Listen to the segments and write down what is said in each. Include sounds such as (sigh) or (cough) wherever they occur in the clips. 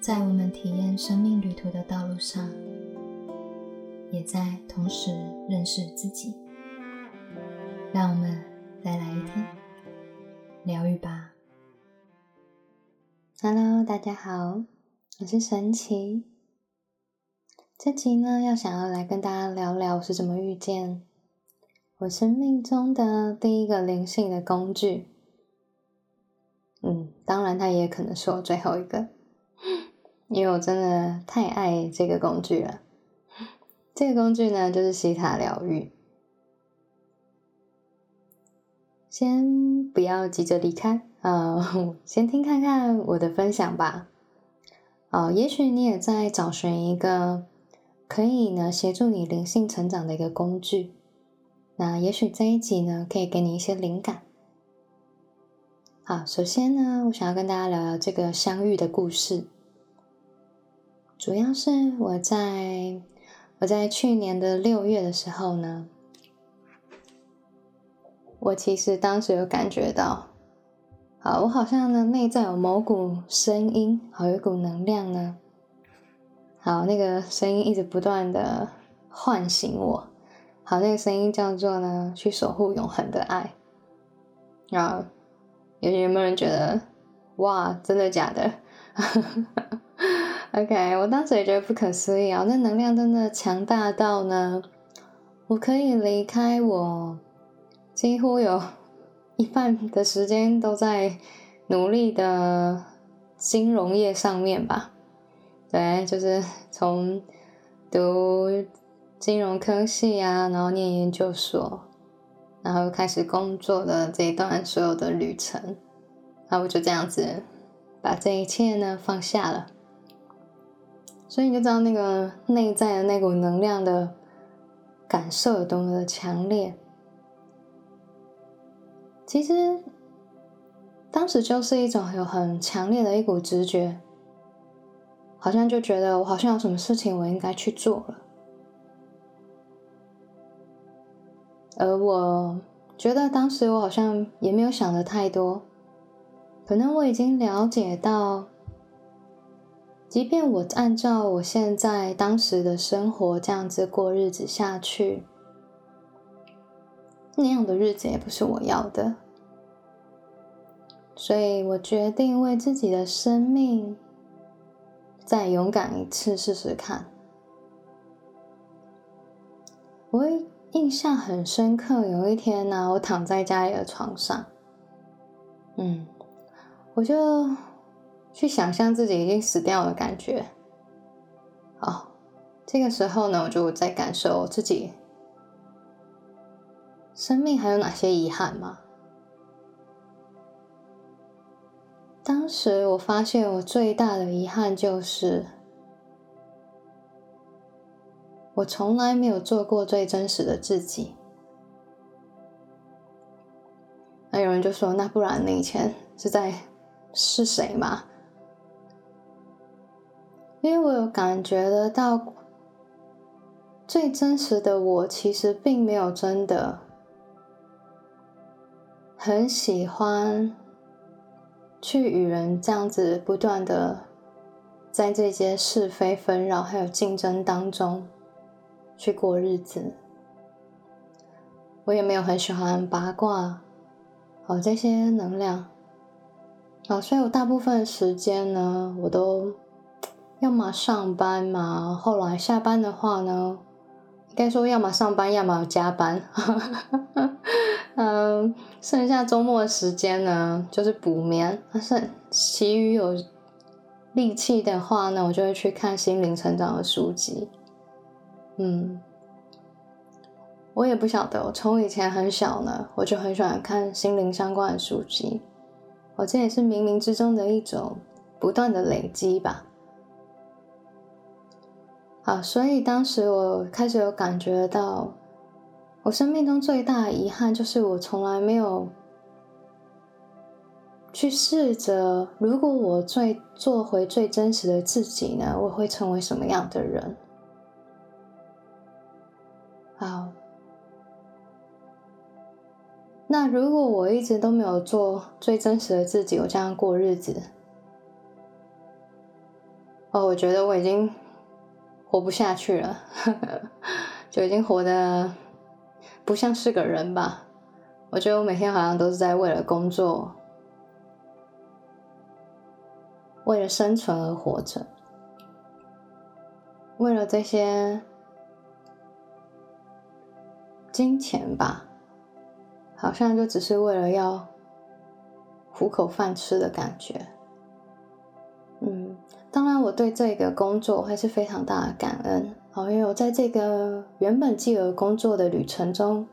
在我们体验生命旅途的道路上，也在同时认识自己。让我们再来一天疗愈吧。Hello，大家好，我是神奇。这集呢，要想要来跟大家聊聊我是怎么遇见我生命中的第一个灵性的工具。嗯，当然，它也可能是我最后一个。因为我真的太爱这个工具了。这个工具呢，就是西塔疗愈。先不要急着离开啊，(laughs) 先听看看我的分享吧。哦，也许你也在找寻一个可以呢协助你灵性成长的一个工具。那也许这一集呢，可以给你一些灵感。好，首先呢，我想要跟大家聊聊这个相遇的故事。主要是我在我在去年的六月的时候呢，我其实当时有感觉到，好，我好像呢内在有某股声音，好有一股能量呢，好，那个声音一直不断的唤醒我，好，那个声音叫做呢去守护永恒的爱，然后有有没有人觉得哇，真的假的？(laughs)？OK，我当时也觉得不可思议啊！那能量真的强大到呢，我可以离开我几乎有 (laughs) 一半的时间都在努力的金融业上面吧？对，就是从读金融科系啊，然后念研究所，然后开始工作的这一段所有的旅程，然后我就这样子把这一切呢放下了。所以你就知道那个内在的那股能量的感受有多么的强烈。其实当时就是一种有很强烈的一股直觉，好像就觉得我好像有什么事情我应该去做了。而我觉得当时我好像也没有想的太多，可能我已经了解到。即便我按照我现在当时的生活这样子过日子下去，那样的日子也不是我要的，所以我决定为自己的生命再勇敢一次试试看。我印象很深刻，有一天呢，我躺在家里的床上，嗯，我就。去想象自己已经死掉的感觉。好，这个时候呢，我就在感受自己生命还有哪些遗憾吗？当时我发现我最大的遗憾就是，我从来没有做过最真实的自己。那有人就说：“那不然你以前是在是谁吗？”因为我有感觉得到，最真实的我其实并没有真的很喜欢去与人这样子不断的在这些是非纷扰还有竞争当中去过日子，我也没有很喜欢八卦哦这些能量哦，所以我大部分时间呢，我都。要么上班嘛，后来下班的话呢，应该说要么上班，要么加班。(laughs) 嗯，剩下周末的时间呢，就是补眠。剩其余有力气的话呢，我就会去看心灵成长的书籍。嗯，我也不晓得，我从以前很小呢，我就很喜欢看心灵相关的书籍。我这也是冥冥之中的一种不断的累积吧。啊，所以当时我开始有感觉到，我生命中最大的遗憾就是我从来没有去试着，如果我最做回最真实的自己呢，我会成为什么样的人？好，那如果我一直都没有做最真实的自己，我这样过日子。哦，我觉得我已经活不下去了，(laughs) 就已经活得不像是个人吧。我觉得我每天好像都是在为了工作，为了生存而活着，为了这些金钱吧，好像就只是为了要糊口饭吃的感觉。嗯，当然，我对这个工作还是非常大的感恩。好，因为我在这个原本继而工作的旅程中。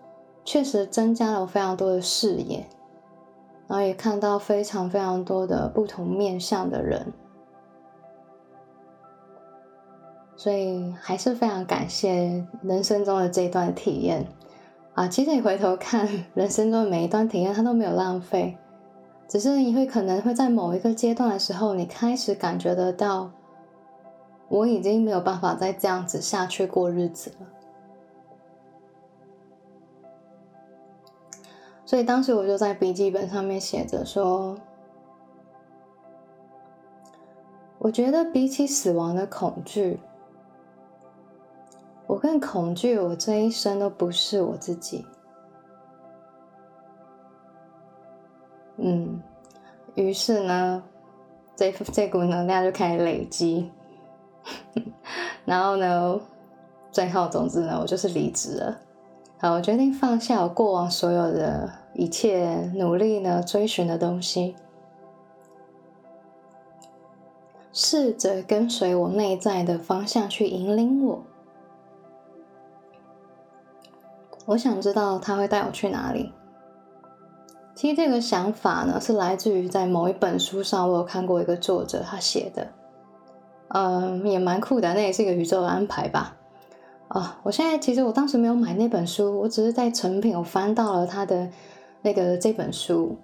确实增加了非常多的视野，然后也看到非常非常多的不同面向的人，所以还是非常感谢人生中的这段体验啊！其实你回头看人生中的每一段体验，它都没有浪费，只是你会可能会在某一个阶段的时候，你开始感觉得到，我已经没有办法再这样子下去过日子了。所以当时我就在笔记本上面写着说：“我觉得比起死亡的恐惧，我更恐惧我这一生都不是我自己。”嗯，于是呢，这这股能量就开始累积，(laughs) 然后呢，最后总之呢，我就是离职了。好，我决定放下我过往所有的一切努力呢，追寻的东西，试着跟随我内在的方向去引领我。我想知道他会带我去哪里。其实这个想法呢，是来自于在某一本书上，我有看过一个作者他写的，嗯，也蛮酷的，那也是一个宇宙的安排吧。啊！我现在其实我当时没有买那本书，我只是在成品我翻到了他的那个这本书。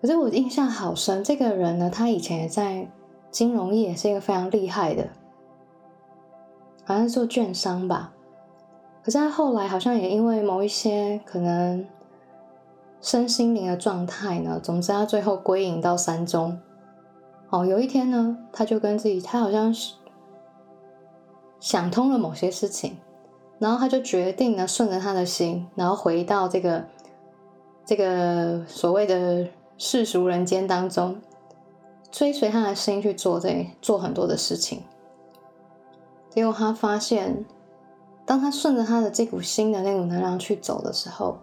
可是我印象好深，这个人呢，他以前也在金融业是一个非常厉害的，好像是做券商吧。可是他后来好像也因为某一些可能身心灵的状态呢，总之他最后归隐到山中。哦，有一天呢，他就跟自己，他好像是想通了某些事情。然后他就决定呢，顺着他的心，然后回到这个这个所谓的世俗人间当中，追随他的心去做这做很多的事情。结果他发现，当他顺着他的这股心的那股能量去走的时候，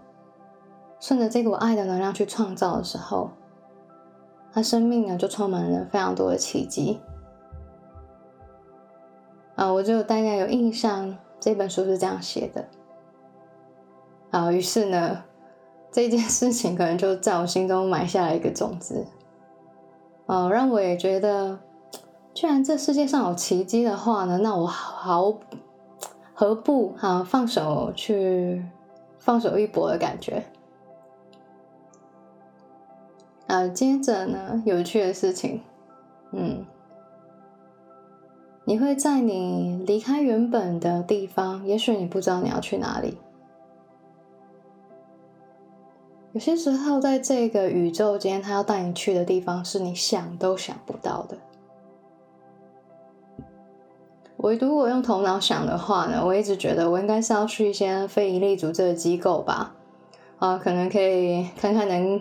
顺着这股爱的能量去创造的时候，他生命呢就充满了非常多的奇迹。啊，我就大概有印象。这本书是这样写的，啊，于是呢，这件事情可能就在我心中埋下了一个种子，哦，让我也觉得，既然这世界上有奇迹的话呢，那我好何不啊放手去放手一搏的感觉。啊，接着呢，有趣的事情，嗯。你会在你离开原本的地方，也许你不知道你要去哪里。有些时候，在这个宇宙间，他要带你去的地方是你想都想不到的。唯独我用头脑想的话呢，我一直觉得我应该是要去一些非营利组织的机构吧，啊，可能可以看看能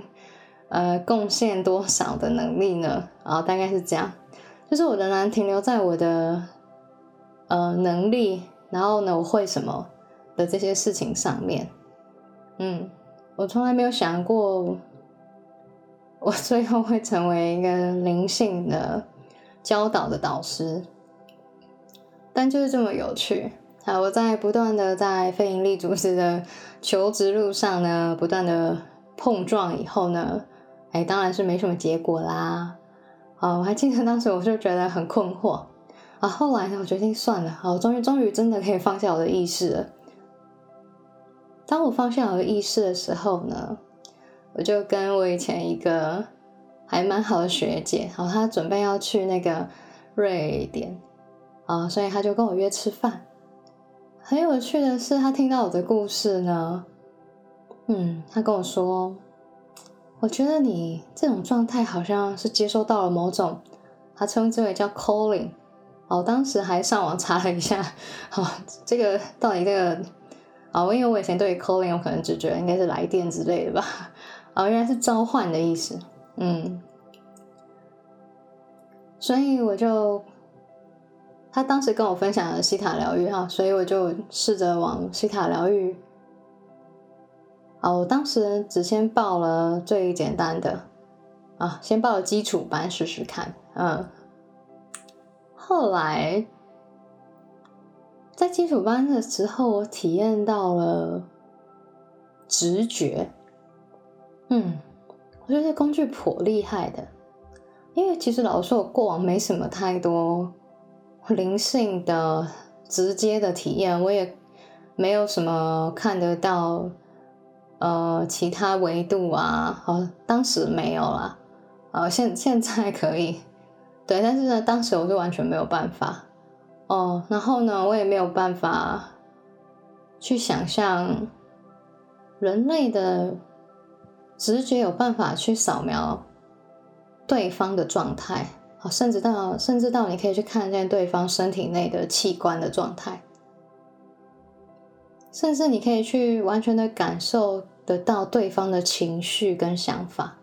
呃贡献多少的能力呢？啊，大概是这样。就是我仍然停留在我的呃能力，然后呢，我会什么的这些事情上面。嗯，我从来没有想过，我最后会成为一个灵性的教导的导师。但就是这么有趣啊！我在不断的在非营利组织的求职路上呢，不断的碰撞以后呢，哎，当然是没什么结果啦。啊，我还记得当时我就觉得很困惑啊。后来呢，我决定算了，我终于终于真的可以放下我的意识了。当我放下我的意识的时候呢，我就跟我以前一个还蛮好的学姐，然后她准备要去那个瑞典啊，所以她就跟我约吃饭。很有趣的是，她听到我的故事呢，嗯，她跟我说。我觉得你这种状态好像是接收到了某种，他称之为叫 calling，哦，当时还上网查了一下，好，这个到底这个啊，因为我以前对 calling 我可能只觉得应该是来电之类的吧，啊，原来是召唤的意思，嗯，所以我就他当时跟我分享了西塔疗愈哈，所以我就试着往西塔疗愈，啊，我当时只先报了最简单的啊，先报基础班试试看，嗯。后来，在基础班的时候，我体验到了直觉。嗯，我觉得这工具颇厉害的，因为其实老实说，我过往没什么太多灵性的直接的体验，我也没有什么看得到呃其他维度啊，好，当时没有啦，呃，现现在可以。对，但是呢，当时我就完全没有办法哦。然后呢，我也没有办法去想象人类的直觉有办法去扫描对方的状态啊，甚至到甚至到你可以去看见对方身体内的器官的状态，甚至你可以去完全的感受得到对方的情绪跟想法。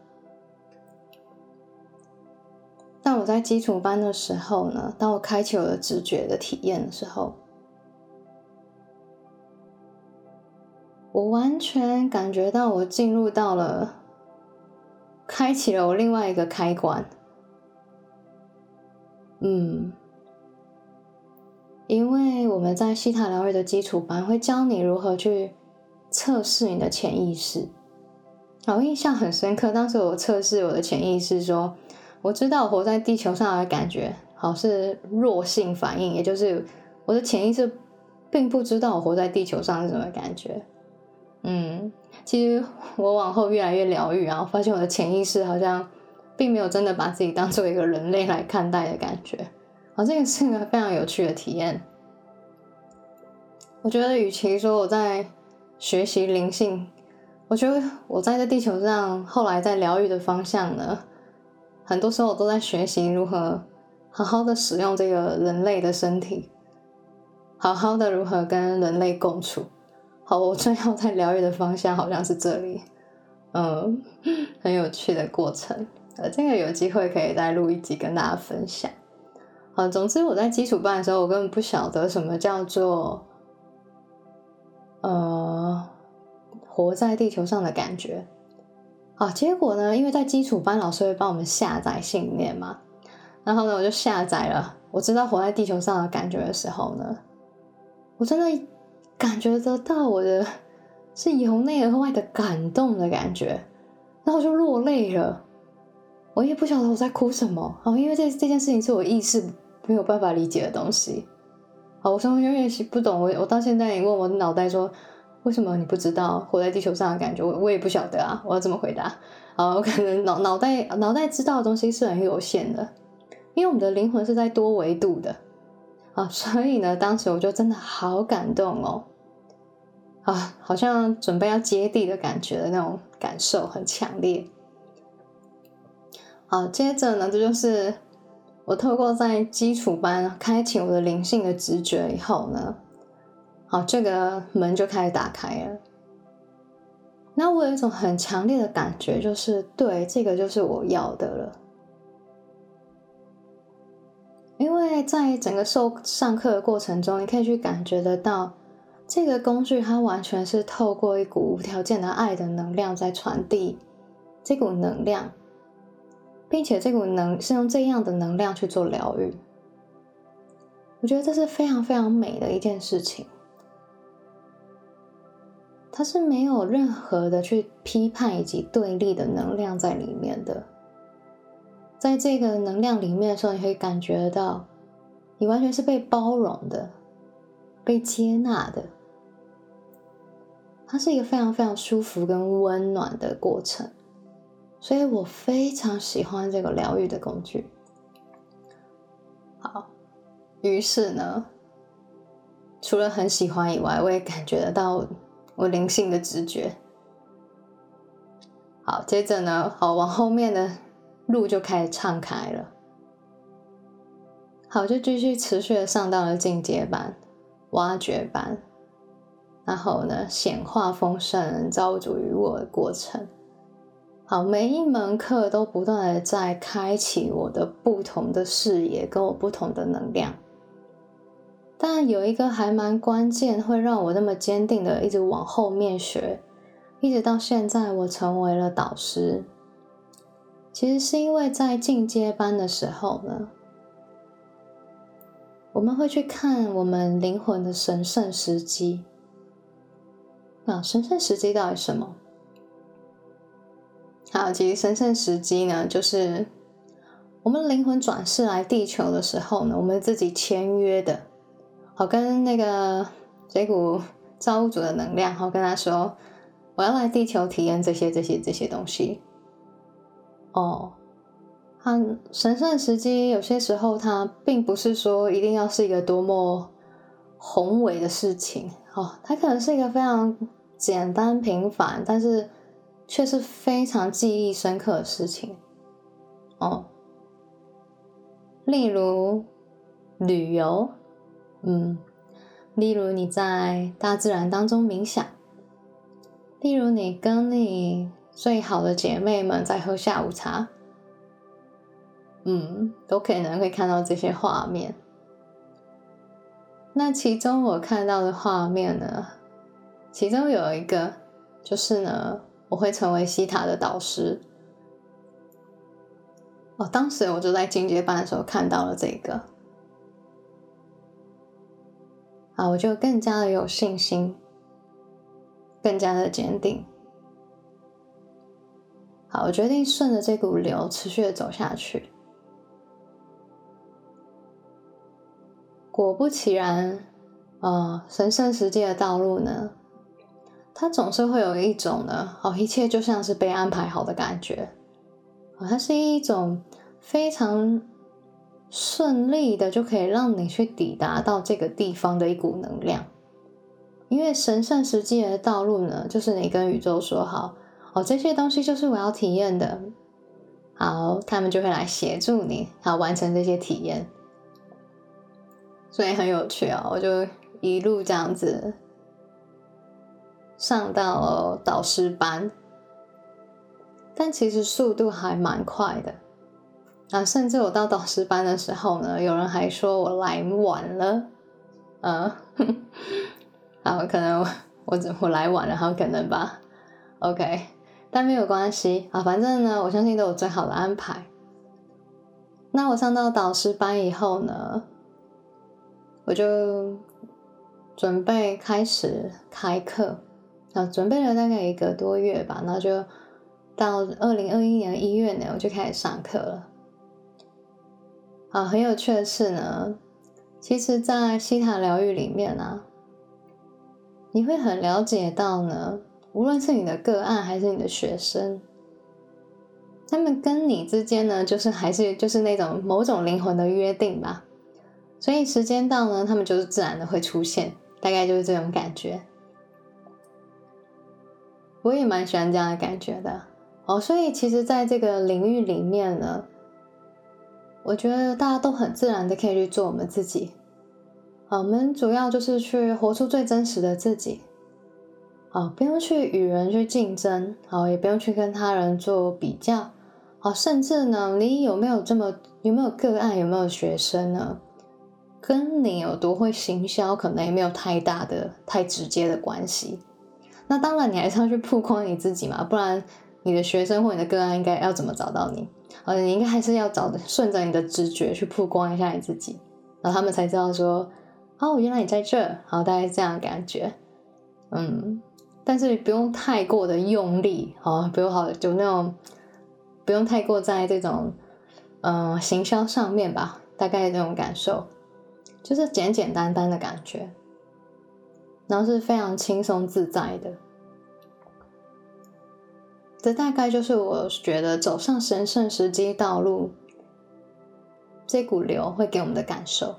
但我在基础班的时候呢，当我开启我的直觉的体验的时候，我完全感觉到我进入到了，开启了我另外一个开关。嗯，因为我们在西塔疗愈的基础班会教你如何去测试你的潜意识。我印象很深刻，当时我测试我的潜意识说。我知道我活在地球上的感觉，好是弱性反应，也就是我的潜意识并不知道我活在地球上是什么感觉。嗯，其实我往后越来越疗愈，然后发现我的潜意识好像并没有真的把自己当做一个人类来看待的感觉。好，这个是一个非常有趣的体验。我觉得，与其说我在学习灵性，我觉得我在这地球上后来在疗愈的方向呢。很多时候我都在学习如何好好的使用这个人类的身体，好好的如何跟人类共处。好，我最后在疗愈的方向好像是这里，嗯，(laughs) 很有趣的过程。呃，这个有机会可以再录一集跟大家分享。好，总之我在基础班的时候，我根本不晓得什么叫做呃活在地球上的感觉。啊，结果呢？因为在基础班，老师会帮我们下载信念嘛，然后呢，我就下载了。我知道活在地球上的感觉的时候呢，我真的感觉得到我的是由内而外的感动的感觉，然后就落泪了。我也不晓得我在哭什么啊，因为这这件事情是我意识没有办法理解的东西。好，我从永远是不懂，我我到现在，你问我脑袋说。为什么你不知道活在地球上的感觉？我我也不晓得啊，我要怎么回答？啊，我可能脑脑袋脑袋知道的东西是很有限的，因为我们的灵魂是在多维度的啊，所以呢，当时我就真的好感动哦，啊，好像准备要接地的感觉的那种感受很强烈。好，接着呢，这就是我透过在基础班开启我的灵性的直觉以后呢。好，这个门就开始打开了。那我有一种很强烈的感觉，就是对这个就是我要的了。因为在整个受上课的过程中，你可以去感觉得到，这个工具它完全是透过一股无条件的爱的能量在传递这股能量，并且这股能是用这样的能量去做疗愈。我觉得这是非常非常美的一件事情。它是没有任何的去批判以及对立的能量在里面的，在这个能量里面的时候，你可以感觉到，你完全是被包容的，被接纳的。它是一个非常非常舒服跟温暖的过程，所以我非常喜欢这个疗愈的工具。好，于是呢，除了很喜欢以外，我也感觉得到。我灵性的直觉，好，接着呢，好往后面的路就开始敞开了。好，就继续持续的上到了进阶班、挖掘班，然后呢，显化丰盛造物主与我的过程。好，每一门课都不断的在开启我的不同的视野，跟我不同的能量。但有一个还蛮关键，会让我那么坚定的一直往后面学，一直到现在我成为了导师。其实是因为在进阶班的时候呢，我们会去看我们灵魂的神圣时机。啊，神圣时机到底什么？好，其实神圣时机呢，就是我们灵魂转世来地球的时候呢，我们自己签约的，好跟那个这股造物主的能量，好跟他说，我要来地球体验这些、这些、这些东西。哦，它神圣时机有些时候它并不是说一定要是一个多么宏伟的事情，哦，它可能是一个非常简单平凡，但是。却是非常记忆深刻的事情哦，例如旅游，嗯，例如你在大自然当中冥想，例如你跟你最好的姐妹们在喝下午茶，嗯，都可能会看到这些画面。那其中我看到的画面呢，其中有一个就是呢。我会成为西塔的导师。哦，当时我就在进阶班的时候看到了这个，啊，我就更加的有信心，更加的坚定。好，我决定顺着这股流持续的走下去。果不其然，呃，神圣世界的道路呢？它总是会有一种呢，哦，一切就像是被安排好的感觉，哦，它是一种非常顺利的，就可以让你去抵达到这个地方的一股能量。因为神圣实际的道路呢，就是你跟宇宙说好，哦，这些东西就是我要体验的，好，他们就会来协助你，好完成这些体验。所以很有趣啊，我就一路这样子。上到导师班，但其实速度还蛮快的啊！甚至我到导师班的时候呢，有人还说我来晚了，嗯，(laughs) 好，可能我我来晚了，好可能吧。OK，但没有关系啊，反正呢，我相信都有最好的安排。那我上到导师班以后呢，我就准备开始开课。啊，准备了大概一个多月吧，然后就到二零二一年一月呢，我就开始上课了。啊，很有趣的是呢，其实，在西塔疗愈里面啊，你会很了解到呢，无论是你的个案还是你的学生，他们跟你之间呢，就是还是就是那种某种灵魂的约定吧。所以时间到呢，他们就是自然的会出现，大概就是这种感觉。我也蛮喜欢这样的感觉的哦，所以其实，在这个领域里面呢，我觉得大家都很自然的可以去做我们自己。我们主要就是去活出最真实的自己，啊，不用去与人去竞争，好，也不用去跟他人做比较，好，甚至呢，你有没有这么有没有个案，有没有学生呢，跟你有多会行销，可能也没有太大的、太直接的关系。那当然，你还是要去曝光你自己嘛，不然你的学生或你的个案应该要怎么找到你？呃，你应该还是要找顺着你的直觉去曝光一下你自己，然后他们才知道说，哦，原来你在这，好，大概是这样的感觉，嗯，但是不用太过的用力，好，不用好就那种，不用太过在这种，嗯，行销上面吧，大概这种感受，就是简简单单的感觉。然后是非常轻松自在的，这大概就是我觉得走上神圣时机道路这股流会给我们的感受。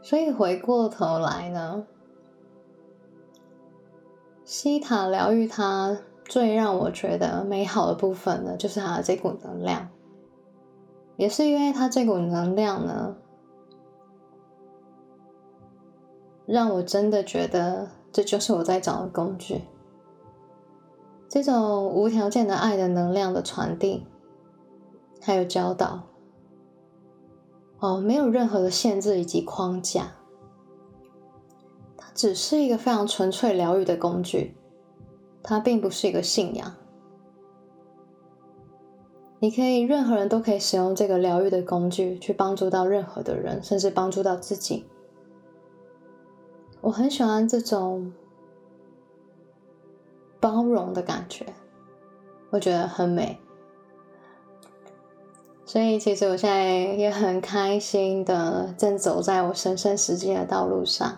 所以回过头来呢，西塔疗愈它最让我觉得美好的部分呢，就是它的这股能量。也是因为它这股能量呢，让我真的觉得这就是我在找的工具。这种无条件的爱的能量的传递，还有教导，哦，没有任何的限制以及框架，它只是一个非常纯粹疗愈的工具，它并不是一个信仰。你可以，任何人都可以使用这个疗愈的工具去帮助到任何的人，甚至帮助到自己。我很喜欢这种包容的感觉，我觉得很美。所以，其实我现在也很开心的，正走在我神圣实践的道路上，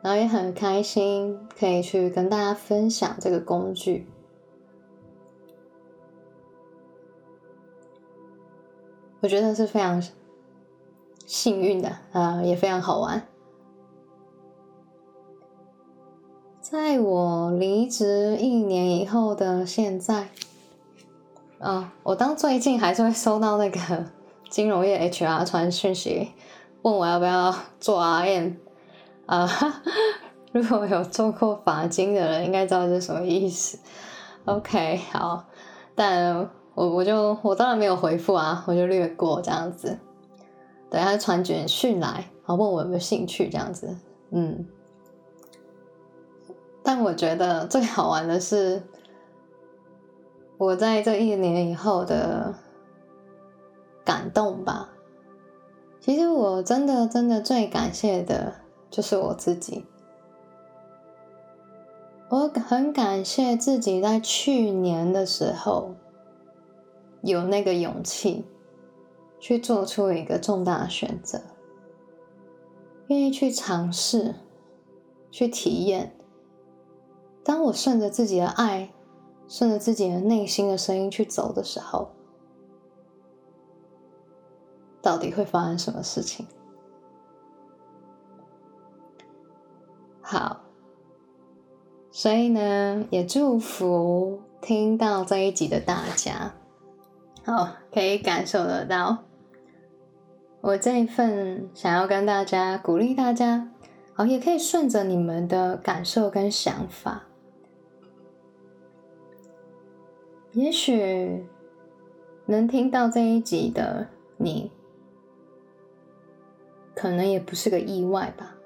然后也很开心可以去跟大家分享这个工具。我觉得是非常幸运的啊，也非常好玩。在我离职一年以后的现在，啊，我当最近还是会收到那个 (laughs) 金融业 HR 传讯息，问我要不要做 RM 啊。(laughs) 如果有做过法金的人，应该知道这是什么意思。OK，好，但。我我就我当然没有回复啊，我就略过这样子。等下传简讯来，然后问我有没有兴趣这样子，嗯。但我觉得最好玩的是，我在这一年以后的感动吧。其实我真的真的最感谢的就是我自己，我很感谢自己在去年的时候。有那个勇气去做出一个重大选择，愿意去尝试、去体验。当我顺着自己的爱、顺着自己的内心的声音去走的时候，到底会发生什么事情？好，所以呢，也祝福听到这一集的大家。好，可以感受得到，我这一份想要跟大家鼓励大家，好，也可以顺着你们的感受跟想法，也许能听到这一集的你，可能也不是个意外吧。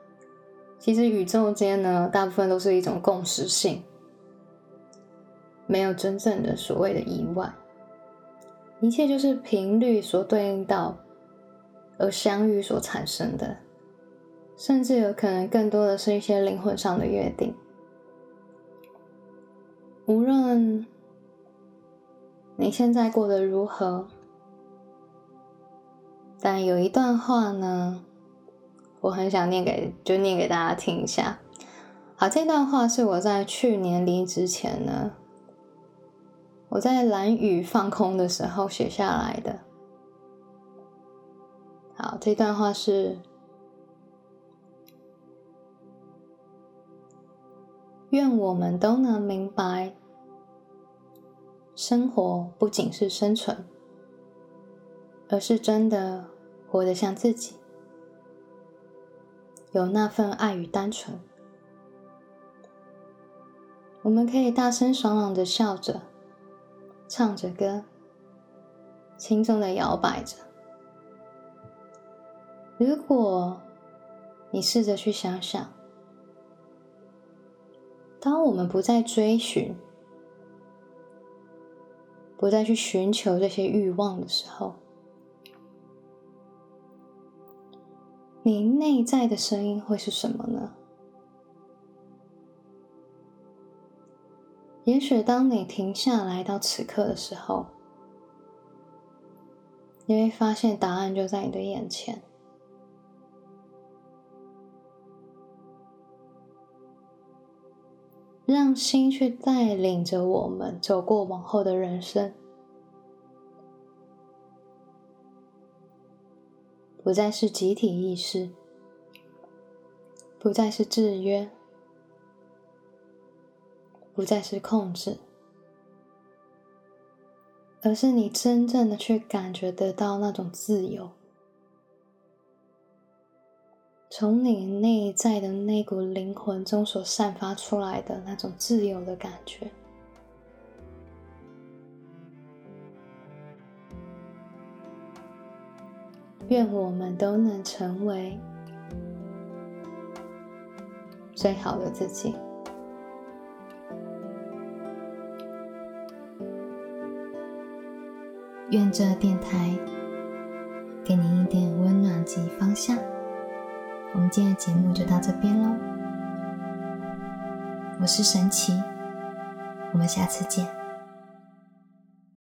其实宇宙间呢，大部分都是一种共识性，没有真正的所谓的意外。一切就是频率所对应到而相遇所产生的，甚至有可能更多的是一些灵魂上的约定。无论你现在过得如何，但有一段话呢，我很想念给，就念给大家听一下。好，这段话是我在去年离职前呢。我在蓝雨放空的时候写下来的。好，这段话是：愿我们都能明白，生活不仅是生存，而是真的活得像自己，有那份爱与单纯。我们可以大声爽朗的笑着。唱着歌，轻松的摇摆着。如果你试着去想想，当我们不再追寻、不再去寻求这些欲望的时候，你内在的声音会是什么呢？也许当你停下来到此刻的时候，你会发现答案就在你的眼前。让心去带领着我们走过往后的人生，不再是集体意识，不再是制约。不再是控制，而是你真正的去感觉得到那种自由，从你内在的那股灵魂中所散发出来的那种自由的感觉。愿我们都能成为最好的自己。愿这电台给您一点温暖及方向。我们今天的节目就到这边喽，我是神奇，我们下次见。